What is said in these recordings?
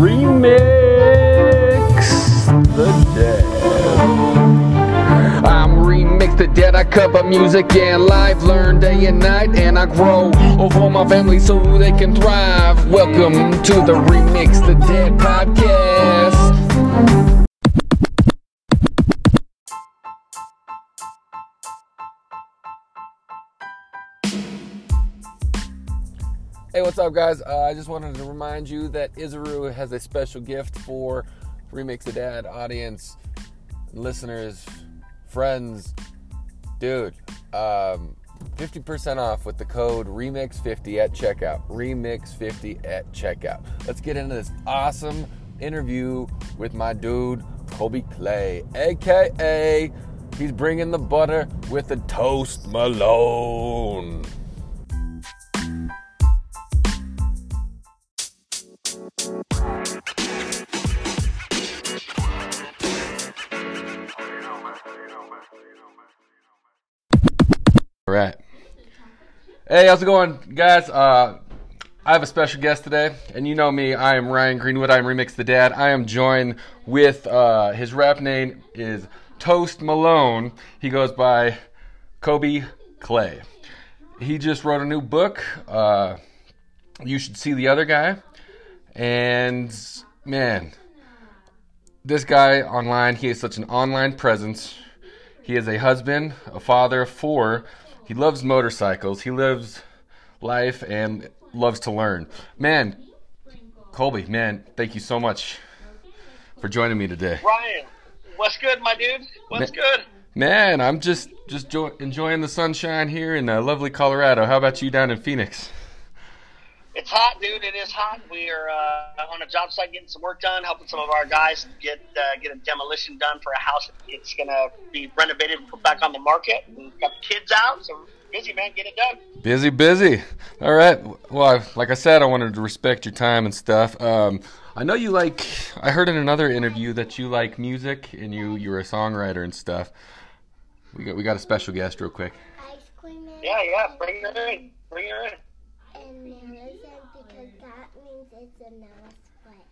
Remix the Dad. I'm Remix the Dad. I cover music and life, learn day and night, and I grow over my family so they can thrive. Welcome to the Remix the Dad podcast. Hey, what's up, guys? Uh, I just wanted to remind you that Isaru has a special gift for Remix the Dad audience, listeners, friends. Dude, um, 50% off with the code REMIX50 at checkout. REMIX50 at checkout. Let's get into this awesome interview with my dude, Kobe Clay, aka he's bringing the butter with the toast Malone. Hey, how's it going, guys? Uh, I have a special guest today, and you know me. I am Ryan Greenwood. I am Remix the Dad. I am joined with uh, his rap name is Toast Malone. He goes by Kobe Clay. He just wrote a new book. Uh, you should see the other guy. And man, this guy online, he has such an online presence. He is a husband, a father of four. He loves motorcycles. He lives life and loves to learn. Man, Kolby, man, thank you so much for joining me today. Ryan, what's good, my dude? What's Ma- good? Man, I'm just just jo- enjoying the sunshine here in uh, lovely Colorado. How about you down in Phoenix? It's hot, dude. It is hot. We are uh, on a job site getting some work done, helping some of our guys get uh, get a demolition done for a house. It's gonna be renovated and put back on the market. We've got the kids out, so busy, man. Get it done. Busy, busy. All right. Well, I, like I said, I wanted to respect your time and stuff. Um, I know you like. I heard in another interview that you like music and you you're a songwriter and stuff. We got we got a special guest, real quick. ice cream and, Yeah, yeah. Bring her in. Bring her in. And bananas because that means it's vanilla split.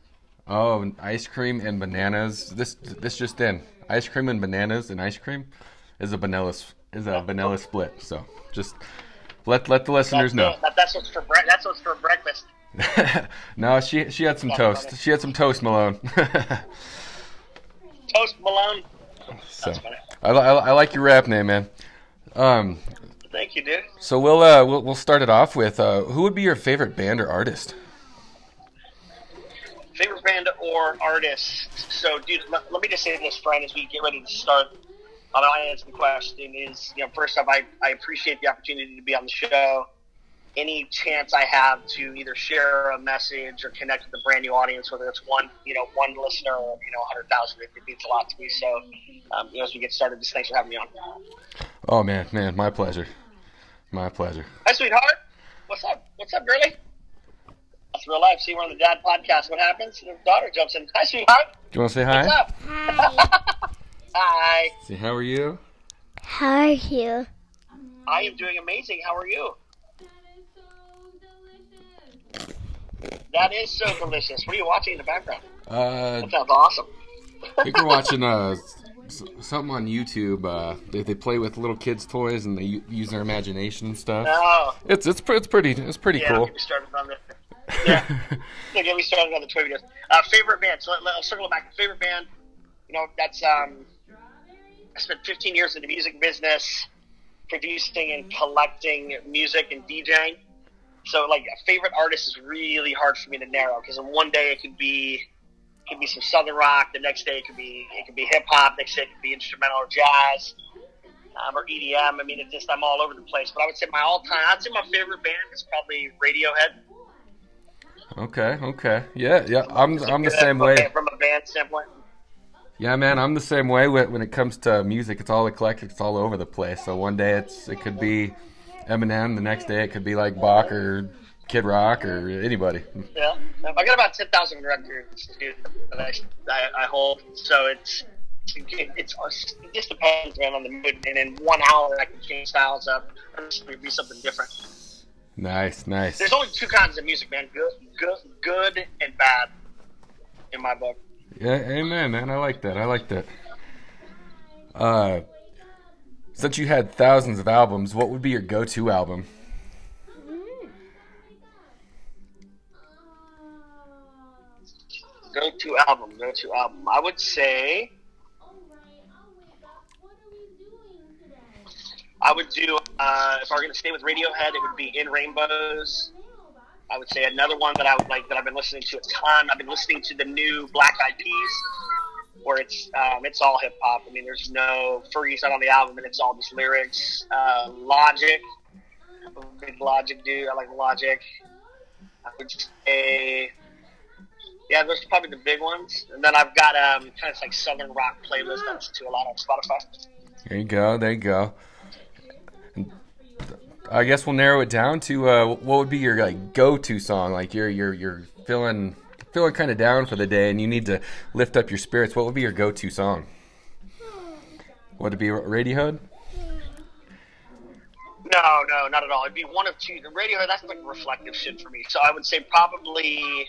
Oh, ice cream and bananas. This this just in. Ice cream and bananas and ice cream is a vanilla is a vanilla split. So just let let the listeners That's, know. that- that's what's for bre- That's what's for breakfast. no, she she had some That's toast. funny. She had some toast, Malone. Toast Malone. so That's funny. I, I, I like your rap name, man. Um, Thank you, dude. so we'll uh we'll, we'll start it off with uh, who would be your favorite band or artist? Favorite band or artist? So, dude, let, let me just say this, Brian, as we get ready to start. Um, I answer the question is, you know, first off, I, I appreciate the opportunity to be on the show. Any chance I have to either share a message or connect with a brand new audience, whether it's one, you know, one listener or you know, hundred thousand, it, it means a lot to me. So, um, you know, as we get started, just thanks for having me on. Oh man, man, my pleasure, my pleasure. Hi, sweetheart. What's up? What's up, girlie? That's real life. See, we're on the Dad podcast. What happens? Your daughter jumps in. Hi, sweetheart. Do you want to say What's hi? up? Hi. Hi. Say how are you? How are you? I am doing amazing. How are you? That is so delicious. That is so delicious. What are you watching in the background? Uh, That sounds awesome. I think we're watching uh, s- something on YouTube. Uh, they, they play with little kids' toys and they u- use their imagination and stuff. Oh, It's it's it's pretty it's pretty yeah. cool. Get me started on the. Yeah, yeah. Get me started on the toy videos. Uh, favorite band. So let, let, I'll circle back. Favorite band. You know, that's um. I spent 15 years in the music business, producing and collecting music and DJing. So, like, a favorite artist is really hard for me to narrow because in one day it could be could be some southern rock. The next day it could be it could be hip hop. Next day it could be instrumental or jazz, um, or EDM. I mean, it's just I'm all over the place. But I would say my all time, I'd say my favorite band is probably Radiohead. Okay, okay, yeah, yeah. I'm I'm the same way. band- From a band standpoint. Yeah, man, I'm the same way when when it comes to music. It's all eclectic. It's all over the place. So one day it's it could be Eminem. The next day it could be like Bach or Kid Rock or anybody. Yeah, I got about ten thousand records dude, that I, I, hold. So it's it's it just depends man on the mood. And in one hour, I can change styles up. Just be something different. Nice, nice. There's only two kinds of music, man. Good, good, good, and bad. in my book. Yeah, amen, man. I like that. I like that. Uh, since you had thousands of albums, what would be your go-to album? Go to album, go to album. I would say I would do uh, if I were going to stay with Radiohead, it would be In Rainbows. I would say another one that I would like that I've been listening to a ton. I've been listening to the new Black Eyed Peas, where it's um, it's all hip hop. I mean, there's no Fergie's not on the album, and it's all just lyrics. Uh, Logic, big Logic dude. I like Logic. I would say, yeah, those are probably the big ones. And then I've got um, kind of like Southern rock playlist I listen to a lot on Spotify. There you go. There you go. I guess we'll narrow it down to uh, what would be your like go-to song? Like you're you're you're feeling feeling kind of down for the day, and you need to lift up your spirits. What would be your go-to song? Would it be Radiohead? No, no, not at all. It'd be one of two. The Radiohead, that's like reflective shit for me. So I would say probably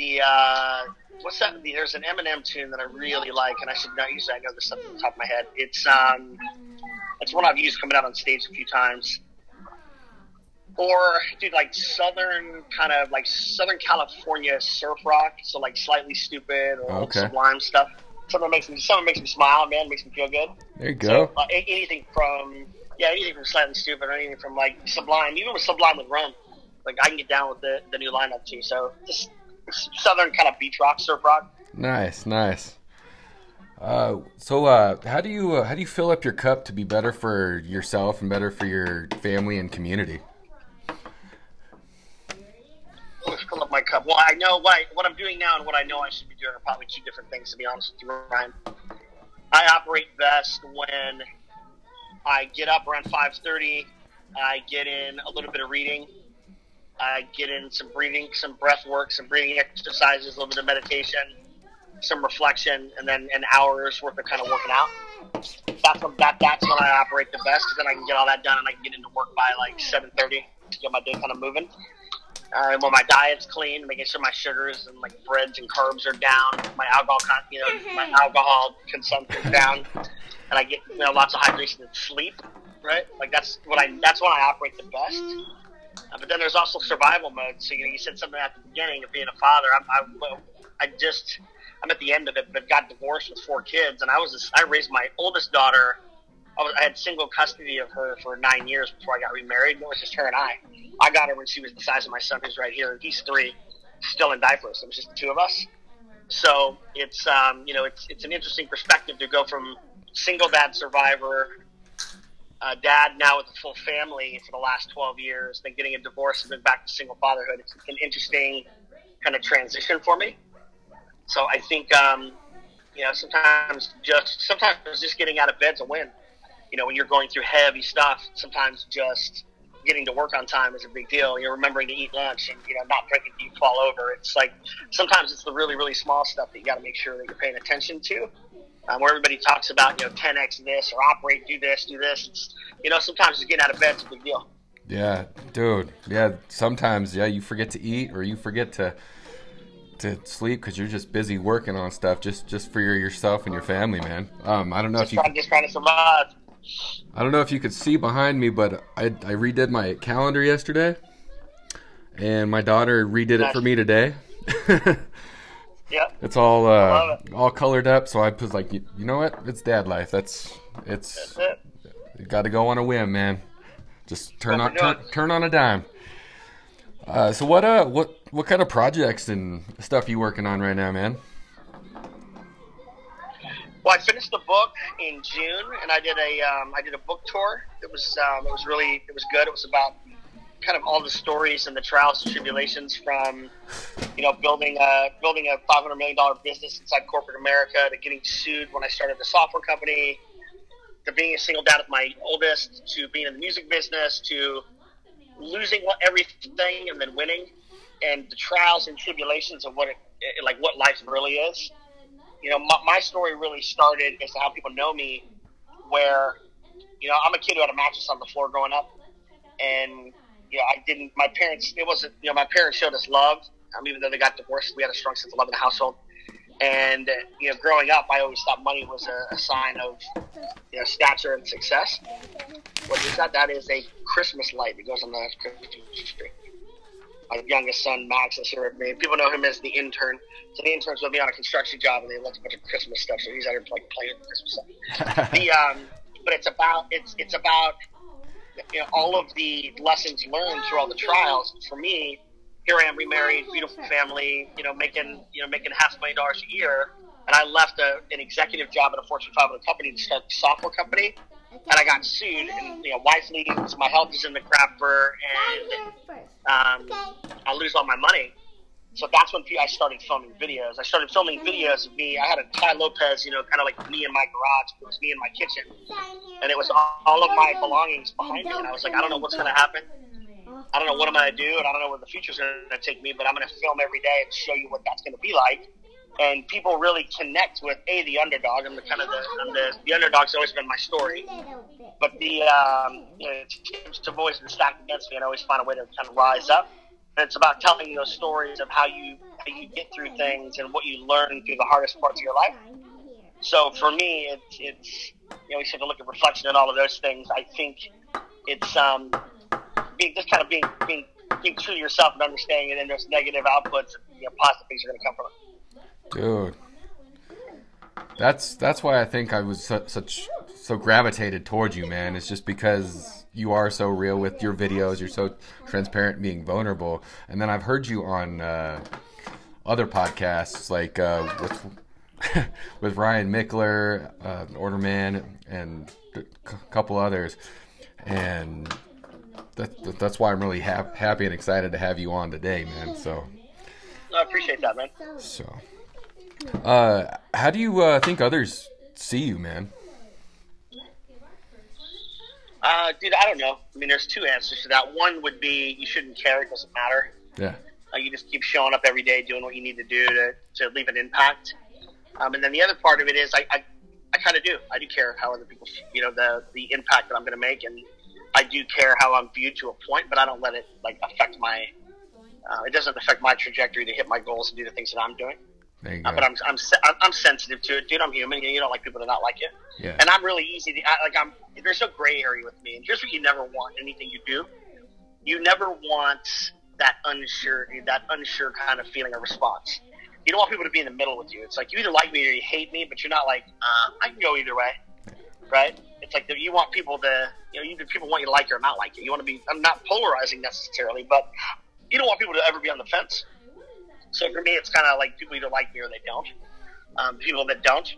the uh, what's that? The, there's an Eminem tune that I really like, and I should not use. I know this stuff off the top of my head. It's um, it's one I've used coming out on stage a few times. Or dude, like southern kind of like Southern California surf rock, so like Slightly Stoopid or Okay. sublime stuff. Something makes me something makes me smile, man. Makes me feel good. There you So, go. uh, anything from yeah, anything from Slightly Stoopid or anything from like Sublime, even with Sublime with Rome, like I can get down with the, the new lineup too. So just southern kind of beach rock, surf rock. Nice, nice. Uh, so, uh, how do you uh, how do you fill up your cup to be better for yourself and better for your family and community? Fill up my cup. Well, I know what I, what I'm doing now and what I know I should be doing are probably two different things. To be honest with you, Ryan, I operate best when I get up around 5:30. I get in a little bit of reading. I get in some breathing, some breath work, some breathing exercises, a little bit of meditation, some reflection, and then an hour's worth of kind of working out. That's when, that, that's when I operate the best then I can get all that done and I can get into work by like 7:30 to get my day kind of moving. Uh, when my diet's clean, making sure my sugars and like breads and carbs are down, my alcohol, con- you know, my alcohol consumption down, and I get you know lots of hydration and sleep. Right, like that's what I that's when I operate the best. Uh, but then there's also survival mode. So you know, you said something at the beginning of being a father. I'm, I, I just I'm at the end of it, but got divorced with four kids, and I was I raised my oldest daughter. I, was, I had single custody of her for nine years before I got remarried. and It was just her and I. I got her when she was the size of my son, who's right here, he's three, still in diapers. It was just the two of us. So it's um, you know it's it's an interesting perspective to go from single dad survivor, uh, dad now with a full family for the last twelve years, then getting a divorce and then back to single fatherhood. It's an interesting kind of transition for me. So I think um, you know sometimes just sometimes just getting out of bed's a win. You know when you're going through heavy stuff, sometimes just getting to work on time is a big deal. You're remembering to eat lunch and you know not till you fall over. It's like sometimes it's the really really small stuff that you got to make sure that you're paying attention to. Um, where everybody talks about you know 10x this or operate, do this, do this. It's you know sometimes just getting out of bed is a big deal. Yeah, dude. Yeah, sometimes yeah you forget to eat or you forget to to sleep because you're just busy working on stuff just just for your, yourself and your family, man. Um, I don't know if Just you trying, just trying to survive. I don't know if you could see behind me, but I, I redid my calendar yesterday, and my daughter redid it for me today. Yeah. it's all uh, Love all colored up, so I was like, you, you know what? It's dad life. That's it's That's it. you got to go on a whim, man. Just turn on turn, turn on a dime. Uh, so what uh what what kind of projects and stuff you working on right now, man? Well, I finished the book in June, and I did a um, I did a book tour. It was um, it was really it was good. It was about kind of all the stories and the trials and tribulations from you know building a building a five hundred million dollar business inside corporate America to getting sued when I started the software company to being a single dad with my oldest to being in the music business to losing everything and then winning and the trials and tribulations of what it like what life really is. You know, my, my story really started as to how people know me, where, you know, I'm a kid who had a mattress on the floor growing up, and you know, I didn't. My parents, it wasn't. You know, my parents showed us love, Um, even though they got divorced, we had a strong sense of love in the household. And uh, you know, growing up, I always thought money was a, a sign of you know stature and success. What is that? That is a Christmas light that goes on the Christmas tree. My youngest son Max is here with me. People know him as the intern. So the interns will be on a construction job and they left a bunch of Christmas stuff. So he's out here like playing with Christmas stuff. the um, but it's about it's it's about you know all of the lessons learned through all the trials. For me, here I am remarried, beautiful family, you know, making you know making half a million dollars a year, and I left a, an executive job at a Fortune 500 company to start a software company, and I got sued, and you know, wife leaves, my health is in the crapper, and um, I lose all my money. So that's when I started filming videos. I started filming videos of me. I had a Tai Lopez, you know, kind of like me in my garage. It was me in my kitchen, and it was all of my belongings behind me. And I was like, I don't know what's going to happen. I don't know what I'm going to do, and I don't know where the future's going to take me. But I'm going to film every day and show you what that's going to be like. And people really connect with a the underdog. I'm the kind of the, I'm the the underdog's always been my story. But the um, you know, teams have always been stacked against me, and I always find a way to kind of rise up. And it's about telling those stories of how you how you get through things and what you learn through the hardest parts of your life. So for me, it's it's you know we have to look at reflection and all of those things. I think it's um being just kind of being being being true to yourself and understanding, and then there's negative outputs, and you know, positive things are going to come from it. Dude, that's that's why I think I was su- such so gravitated towards you, man. It's just because you are so real with your videos. You're so transparent, being vulnerable. And then I've heard you on uh, other podcasts, like uh, with with Ryan Michler, uh, Order of Man, and a couple others, and that, that's why I'm really ha- happy and excited to have you on today, man. So. I appreciate that, man. So. Uh, how do you uh, think others see you, man? Uh, dude, I don't know. I mean, there's two answers to that. One would be you shouldn't care; it doesn't matter. Yeah. Uh, you just keep showing up every day, doing what you need to do to, to leave an impact. Um, and then the other part of it is I, I, I kind of do. I do care how other people, you know, the the impact that I'm going to make, and I do care how I'm viewed to a point, but I don't let it like affect my. Uh, it doesn't affect my trajectory to hit my goals and do the things that I'm doing. Uh, but I'm, I'm I'm I'm sensitive to it, dude. I'm human. You don't like people to not like you, Yeah. and I'm really easy to I, like. I'm there's no gray area with me. And here's what you never want: anything you do, you never want that unsure that unsure kind of feeling or response. You don't want people to be in the middle with you. It's like you either like me or you hate me, but you're not like uh, I can go either way, right? It's like you want people to, you know, either people want you to like you or not like you. You want to be. I'm not polarizing necessarily, but you don't want people to ever be on the fence. So for me, it's kind of like people either like me or they don't. Um, people that don't,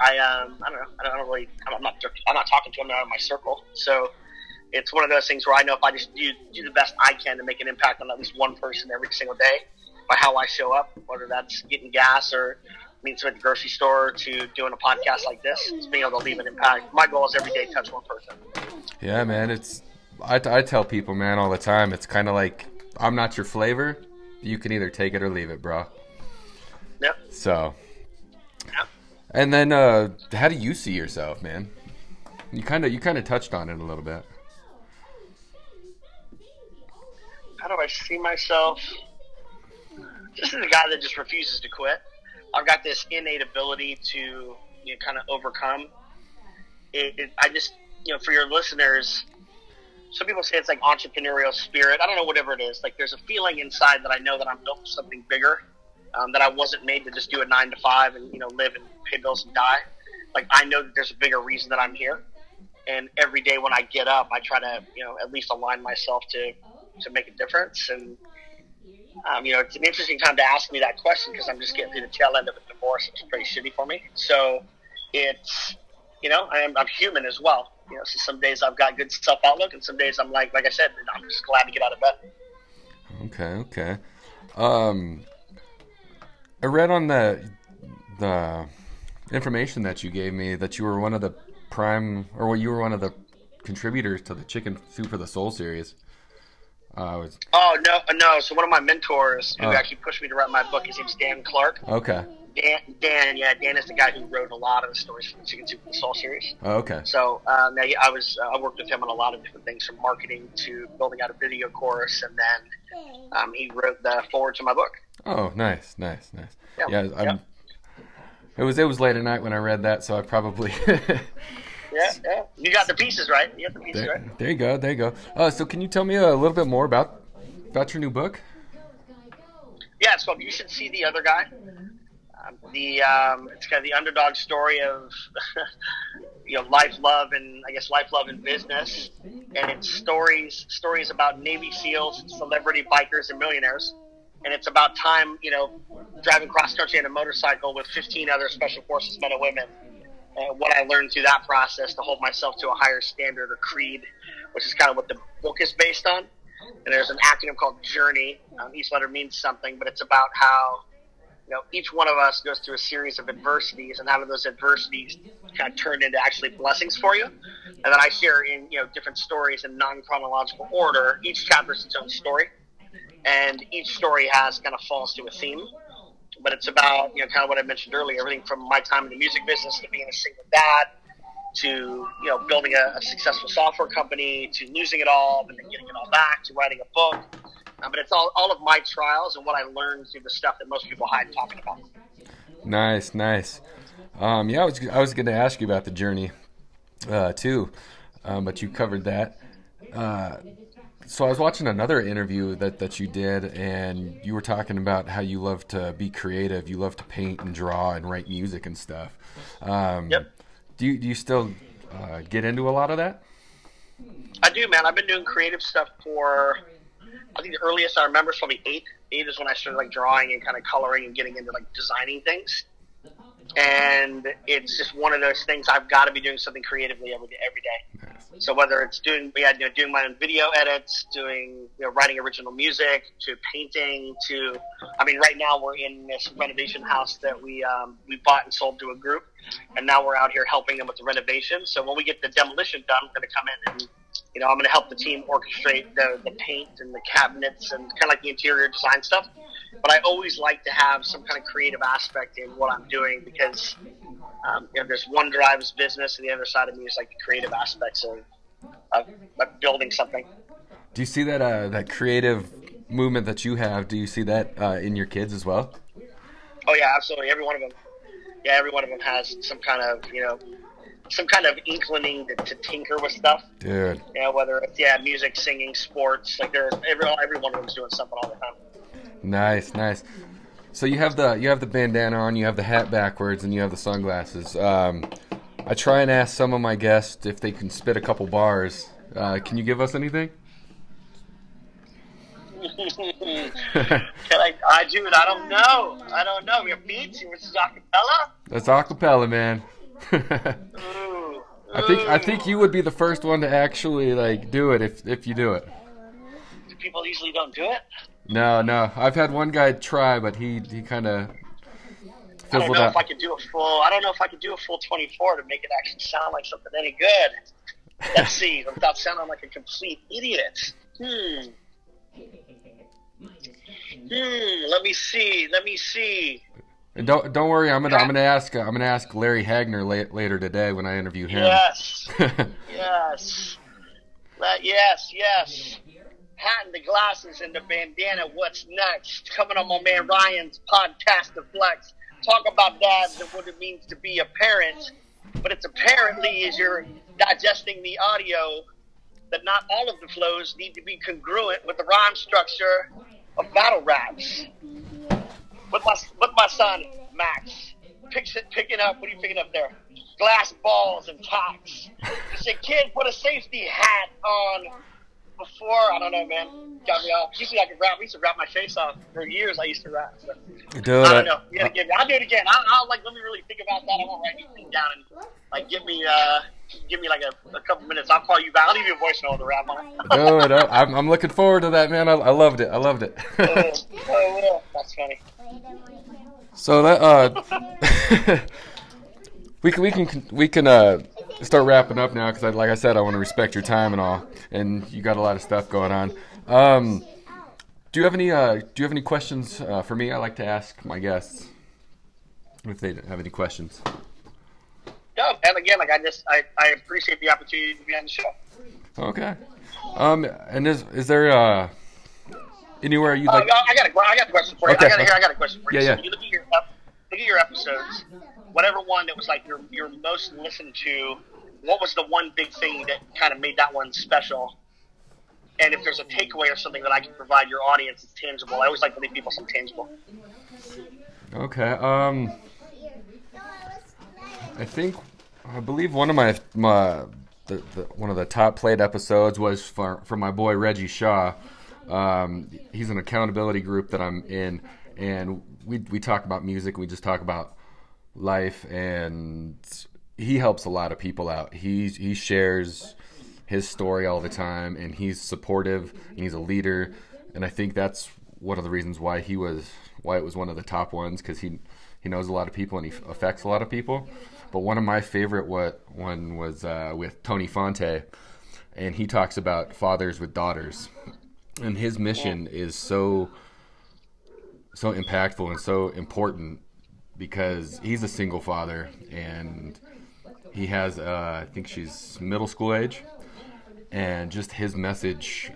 I um, I don't know. I don't really. I'm not. I'm not talking to them. They're out of my circle. So it's one of those things where I know if I just do do the best I can to make an impact on at least one person every single day by how I show up, whether that's getting gas or meeting someone at the grocery store to doing a podcast like this, it's being able to leave an impact. My goal is every day touch one person. Yeah, man. It's I, I tell people, man, all the time. It's kind of like I'm not your flavor. You can either take it or leave it, bro. Yep. So, Yep. and then uh, how do you see yourself, man? You kind of you kind of touched on it a little bit. how do I see myself? Just as a guy that just refuses to quit. I've got this innate ability to you know, kind of overcome. It, it, I just, you know, for your listeners, some people say it's like entrepreneurial spirit. I don't know, whatever it is. Like there's a feeling inside that I know that I'm built for something bigger. Um, that I wasn't made to just do a nine to five and you know live and pay bills and die. Like I know that there's a bigger reason that I'm here. And every day when I get up, I try to you know at least align myself to to make a difference. And um, you know, it's an interesting time to ask me that question because I'm just getting through the tail end of a divorce. It's pretty shitty for me. So it's you know, I'm, I'm human as well. You know, so some days I've got good self outlook, and some days I'm like, like I said, I'm just glad to get out of bed. Okay, okay. Um, I read on the the information that you gave me that you were one of the prime, or well, you were one of the contributors to the Chicken Soup for the Soul series. Uh, was, Oh no, no. So one of my mentors who Oh. actually pushed me to write my book, his name's Dan Clark. okay, Dan, Dan, yeah, Dan is the guy who wrote a lot of the stories for the Chicken Soup for the Soul series. oh, okay, So um, yeah, I was uh, I worked with him on a lot of different things, from marketing to building out a video course, and then Um, he wrote the foreword to my book. Oh, nice, nice, nice. Yeah, Yeah, yeah. It was it was late at night when I read that, so I probably. Yeah, yeah. You got the pieces right. You got the pieces right. there, there you go, there you go. Uh, so can you tell me a little bit more about about your new book? Yeah, it's called "You Should See the Other Guy." The um, it's kind of the underdog story of you know life, love, and I guess life, love, and business, and it's stories stories about Navy SEALs, celebrity bikers, and millionaires. And it's about time, you know, driving cross country on a motorcycle with 15 other special forces men and women. And what I learned through that process to hold myself to a higher standard or creed, which is kind of what the book is based on. And there's an acronym called Journey. Um, each letter means something, but it's about how you know each one of us goes through a series of adversities, and how do those adversities kind of turn into actually blessings for you. And then I share in you know different stories in non chronological order. Each chapter is its own story, and each story has kind of falls to a theme. But it's about you know kind of what I mentioned earlier, everything from my time in the music business to being a single dad to you know building a, a successful software company to losing it all and then getting it all back to writing a book. Um, but it's all, all of my trials and what I learned through the stuff that most people hide talking about. Nice, nice. Um, yeah, I was I was going to ask you about the journey, uh, too, um, but you covered that. Uh, so I was watching another interview that, that you did, and you were talking about how you love to be creative. You love to paint and draw and write music and stuff. Um, Yep. Do you do you still uh, get into a lot of that? I do, man. I've been doing creative stuff for I think the earliest I remember is probably eight. Eight is when I started like drawing and kind of coloring and getting into like designing things. And it's just one of those things I've got to be doing something creatively every day. Every day. Nice. So whether it's doing yeah, you know, doing my own video edits, doing you know, writing original music, to painting, to I mean, right now we're in this renovation house that we um, we bought and sold to a group, and now we're out here helping them with the renovation. So when we get the demolition done, we're going to come in and you know I'm going to help the team orchestrate the the paint and the cabinets and kind of like the interior design stuff. But I always like to have some kind of creative aspect in what I'm doing because um, you know, there's one drives business, and the other side of me is like the creative aspects of, of, of building something. Do you see that uh, that creative movement that you have? Do you see that uh, in your kids as well? Oh yeah, absolutely. Every one of them. Yeah, every one of them has some kind of you know some kind of inclining to, to tinker with stuff. Dude, You know, whether it's yeah, music, singing, sports. Like they're every every one of them's doing something all the time. nice, nice. So you have the you have the bandana on, you have the hat backwards, and you have the sunglasses. Um, I try and ask some of my guests if they can spit a couple bars. Uh, can you give us anything? Can I, I do it. I don't know. I don't know. Your beats. Your acapella. That's acapella, man. I think I think you would be the first one to actually like do it if if you do it. people usually don't do it. No, no. I've had one guy try, but he he kind of I don't know out. if I could do a full. I don't know if I could do a full 24 to make it actually sound like something any good. Let's see, without sounding like a complete idiot. Hmm. Hmm. Let me see. Let me see. And don't don't worry. I'm gonna I'm gonna ask I'm gonna ask Larry Hagner la- later today when I interview him. Yes. Yes. Let- yes. Yes. Hat and the glasses and the bandana. What's next? Coming on my man Ryan's podcast to flex. Talk about dads and what it means to be a parent. But it's apparently as you're digesting the audio that not all of the flows need to be congruent with the rhyme structure of battle raps. With my with my son Max, picks it, picking up. What are you picking up there? Glass balls and tacks. He said, "Kid, put a safety hat on." Before I don't know, man, got me off. Usually I could rap. I used to rap my face off for years. I used to rap. So. Dude, I I- don't know. You gotta give me. I'll do it again. I'll, I'll like let me really think about that. I won't write anything down and like give me uh give me like a, a couple minutes. I'll call you back. I'll leave you a voice note to rap on. Dude, I, I'm, I'm looking forward to that, man. I, I loved it. I loved it. oh, oh, yeah. that's funny. so that uh, we can we can we can uh start wrapping up now because like I said, I want to respect your time and all, and you got a lot of stuff going on. Um, do you have any uh do you have any questions uh, for me? I like to ask my guests if they have any questions. No, and again, like I just I, I appreciate the opportunity to be on the show. Okay. Um, and is is there uh Anywhere you'd like? I got a, I got a question for you. Okay. I got, a, here, I got a question for you. Yeah, So yeah. you look at your look at your episodes. Whatever one that was like your your most listened to, what was the one big thing that kind of made that one special? And if there's a takeaway or something that I can provide your audience it's tangible, I always like to leave people some tangible. Okay. Um, I think I believe one of my my the, the one of the top played episodes was for for my boy Reggie Shaw. Um, he's an accountability group that I'm in, and we we talk about music. We just talk about life, and he helps a lot of people out. He he shares his story all the time, and he's supportive, and he's a leader, and I think that's one of the reasons why he was why it was one of the top ones because he he knows a lot of people and he affects a lot of people. But one of my favorite what one was uh, with Tony Fonte, and he talks about fathers with daughters, and his mission is so so impactful and so important because he's a single father and he has uh, I think she's middle school age, and just his message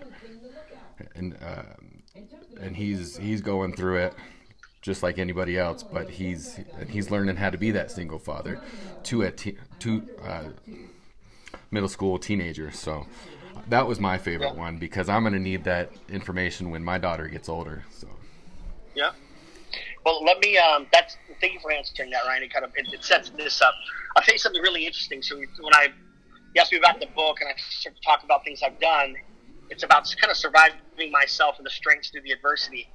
and uh, and he's he's going through it just like anybody else, but he's and he's learning how to be that single father to a te- to uh, middle school teenager. So that was my favorite one because I'm gonna need that information when my daughter gets older. So Yeah. Well, let me. Um, that's thank you for answering that, Ryan. It kind of it, it sets this up. Tell you something really interesting. So when I you asked me about the book and I started to talk about things I've done, it's about kind of surviving myself and the strengths through the adversity.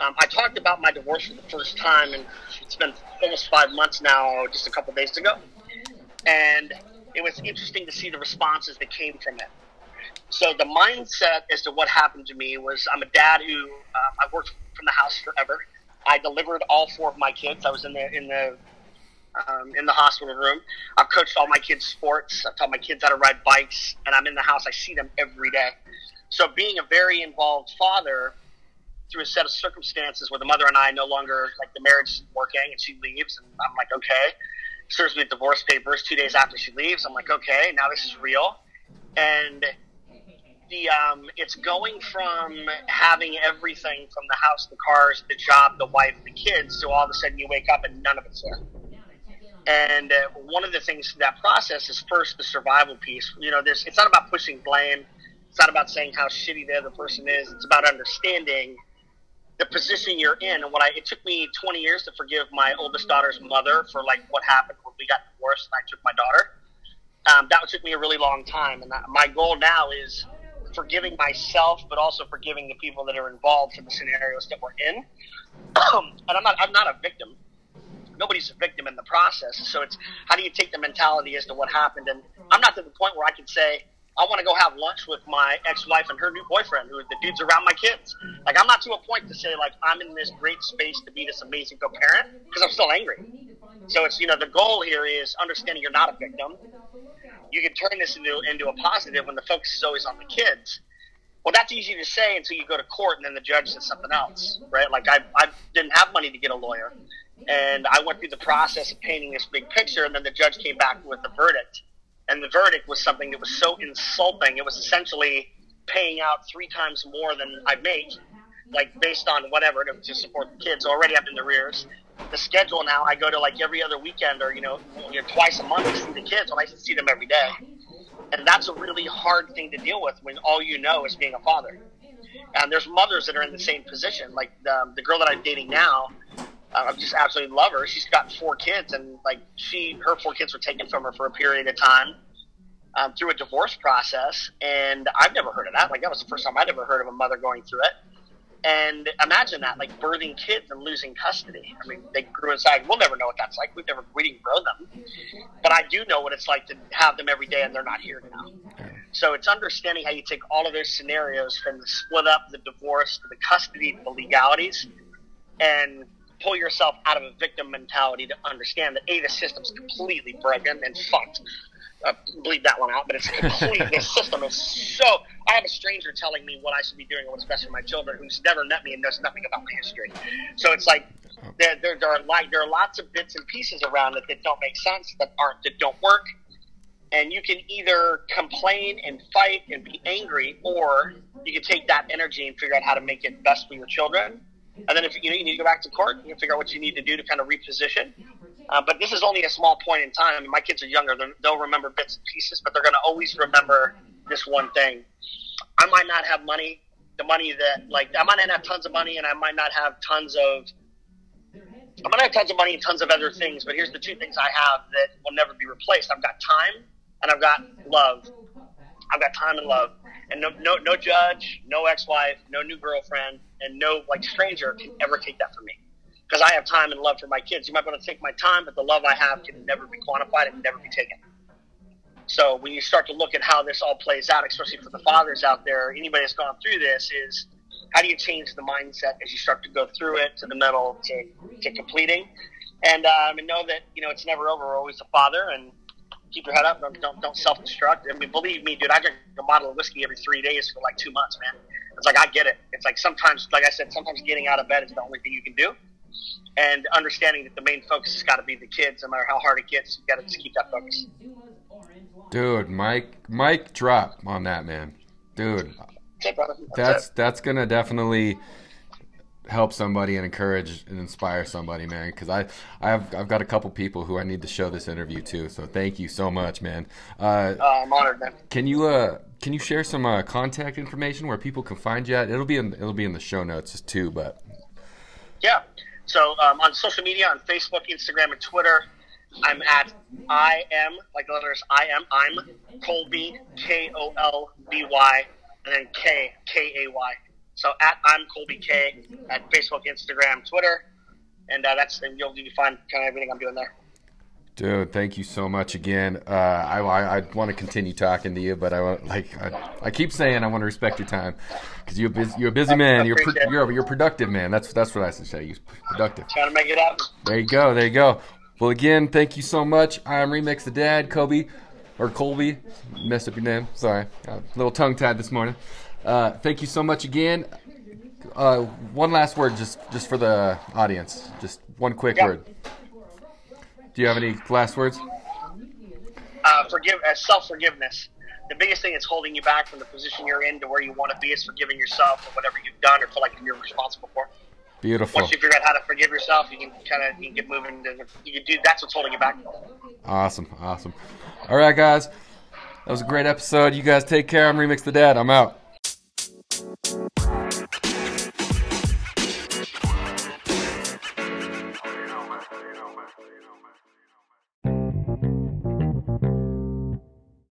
Um, I talked about my divorce for the first time, and it's been almost five months now, just a couple days ago. And it was interesting to see the responses that came from it. So the mindset as to what happened to me was I'm a dad who uh, I worked from the house forever. I delivered all four of my kids. I was in the in the um, in the hospital room. I've coached all my kids sports. I've taught my kids how to ride bikes, and I'm in the house. I see them every day. So being a very involved father through a set of circumstances where the mother and I no longer like the marriage is working, and she leaves, and I'm like, okay. Serves me divorce papers two days after she leaves. I'm like, okay, now this is real, and the um, it's going from having everything from the house, the cars, the job, the wife, the kids, to all of a sudden you wake up and none of it's there. And uh, one of the things in that process is first the survival piece. You know, there's it's not about pushing blame. It's not about saying how shitty the other person is. It's about understanding the position you're in. And what I it took me 20 years to forgive my oldest daughter's mother for like what happened when we got divorced and I took my daughter. Um, that took me a really long time. And that, my goal now is forgiving myself, but also forgiving the people that are involved in the scenarios that we're in. Um, and I'm not I'm not a victim. Nobody's a victim in the process. So it's how do you take the mentality as to what happened? And I'm not to the point where I can say I want to go have lunch with my ex-wife and her new boyfriend, who the dudes around my kids. Like I'm not to a point to say like I'm in this great space to be this amazing co-parent because I'm still angry. So it's you know the goal here is understanding you're not a victim. You can turn this into into a positive when the focus is always on the kids. Well, that's easy to say until you go to court and then the judge says something else, right? Like I, I didn't have money to get a lawyer, and I went through the process of painting this big picture, and then the judge came back with a verdict, and the verdict was something that was so insulting. It was essentially paying out three times more than I make, like based on whatever to, to support the kids. Already I'm in the rears. The schedule now, I go to like every other weekend or you know, you twice a month to see the kids when I see them every day and that's a really hard thing to deal with when all you know is being a father. And there's mothers that are in the same position. Like the, the girl that I'm dating now, I just absolutely love her. She's got four kids, and like she, her four kids were taken from her for a period of time um, through a divorce process. And I've never heard of that. Like that was the first time I'd ever heard of a mother going through it. And imagine that, like birthing kids and losing custody. I mean, they grew inside. We'll never know what that's like. We've never, we didn't grow them. But I do know what it's like to have them every day and they're not here now. So it's understanding how you take all of those scenarios from the split up, the divorce, the custody, to the legalities, and pull yourself out of a victim mentality to understand that A, the system's completely broken and fucked. Uh, bleed that one out, but it's complete. the system is so. I have a stranger telling me what I should be doing and what's best for my children, who's never met me and knows nothing about my history. So it's like there, there, there are like there are lots of bits and pieces around it that don't make sense, that aren't, that don't work. And you can either complain and fight and be angry, or you can take that energy and figure out how to make it best for your children. And then if you know you need to go back to court, you can figure out what you need to do to kind of reposition. Uh, but this is only a small point in time. My kids are younger; they're, they'll remember bits and pieces, but they're going to always remember this one thing. I might not have money, the money that like I might not have tons of money, and I might not have tons of I might have tons of money and tons of other things, but here's the two things I have that will never be replaced. I've got time and I've got love. I've got time and love. And no, no, no judge, no ex-wife, no new girlfriend, and no like stranger can ever take that from me. Because I have time and love for my kids. You might want to take my time, but the love I have can never be quantified and never be taken. So when you start to look at how this all plays out, especially for the fathers out there, anybody that's gone through this is how do you change the mindset as you start to go through it to the middle to, to completing and um, and know that you know it's never over. We're always a father, and keep your head up. Don't don't, don't self destruct. I mean, believe me, dude. I drink a bottle of whiskey every three days for like two months, man. It's like I get it. It's like sometimes, like I said, sometimes getting out of bed is the only thing you can do, and understanding that the main focus has got to be the kids, no matter how hard it gets. You got to just keep that focus. Dude, Mike, Mike, drop on that man, dude. That's that's gonna definitely help somebody and encourage and inspire somebody, man. Because I I've I've got a couple people who I need to show this interview to. So thank you so much, man. Uh, uh, I'm honored, man. Can you uh can you share some uh, contact information where people can find you at? It'll be in it'll be in the show notes too, but yeah. So um, on social media, on Facebook, Instagram, and Twitter, I'm at I am like the letters I am I'm Kolby K O L B Y and then K K A Y. So at I'm Kolby Kay at Facebook, Instagram, Twitter, and uh, that's and you'll you find kind of everything I'm doing there. Dude, thank you so much again. Uh, I, I, I want to continue talking to you, but I want like I, I keep saying I want to respect your time because you're busy, you're a busy man. You're pro, you're you're productive man. That's that's what I should say. You're productive. Trying to make it happen. There you go. There you go. Well, again, thank you so much. I'm Remix the Dad, Kobe or Colby. Messed up your name. Sorry, a little tongue tied this morning. Uh, thank you so much again. Uh, one last word, just just for the audience. Just one quick yeah. word. Do you have any last words? Uh, forgive, uh, self forgiveness. The biggest thing that's holding you back from the position you're in to where you want to be is forgiving yourself for whatever you've done or feel like you're responsible for. Beautiful. Once you figure out how to forgive yourself, you can kind of you can get moving. To, you can do that's what's holding you back. Awesome, awesome. All right, guys, that was a great episode. You guys take care. I'm Remix the Dad. I'm out. Bye.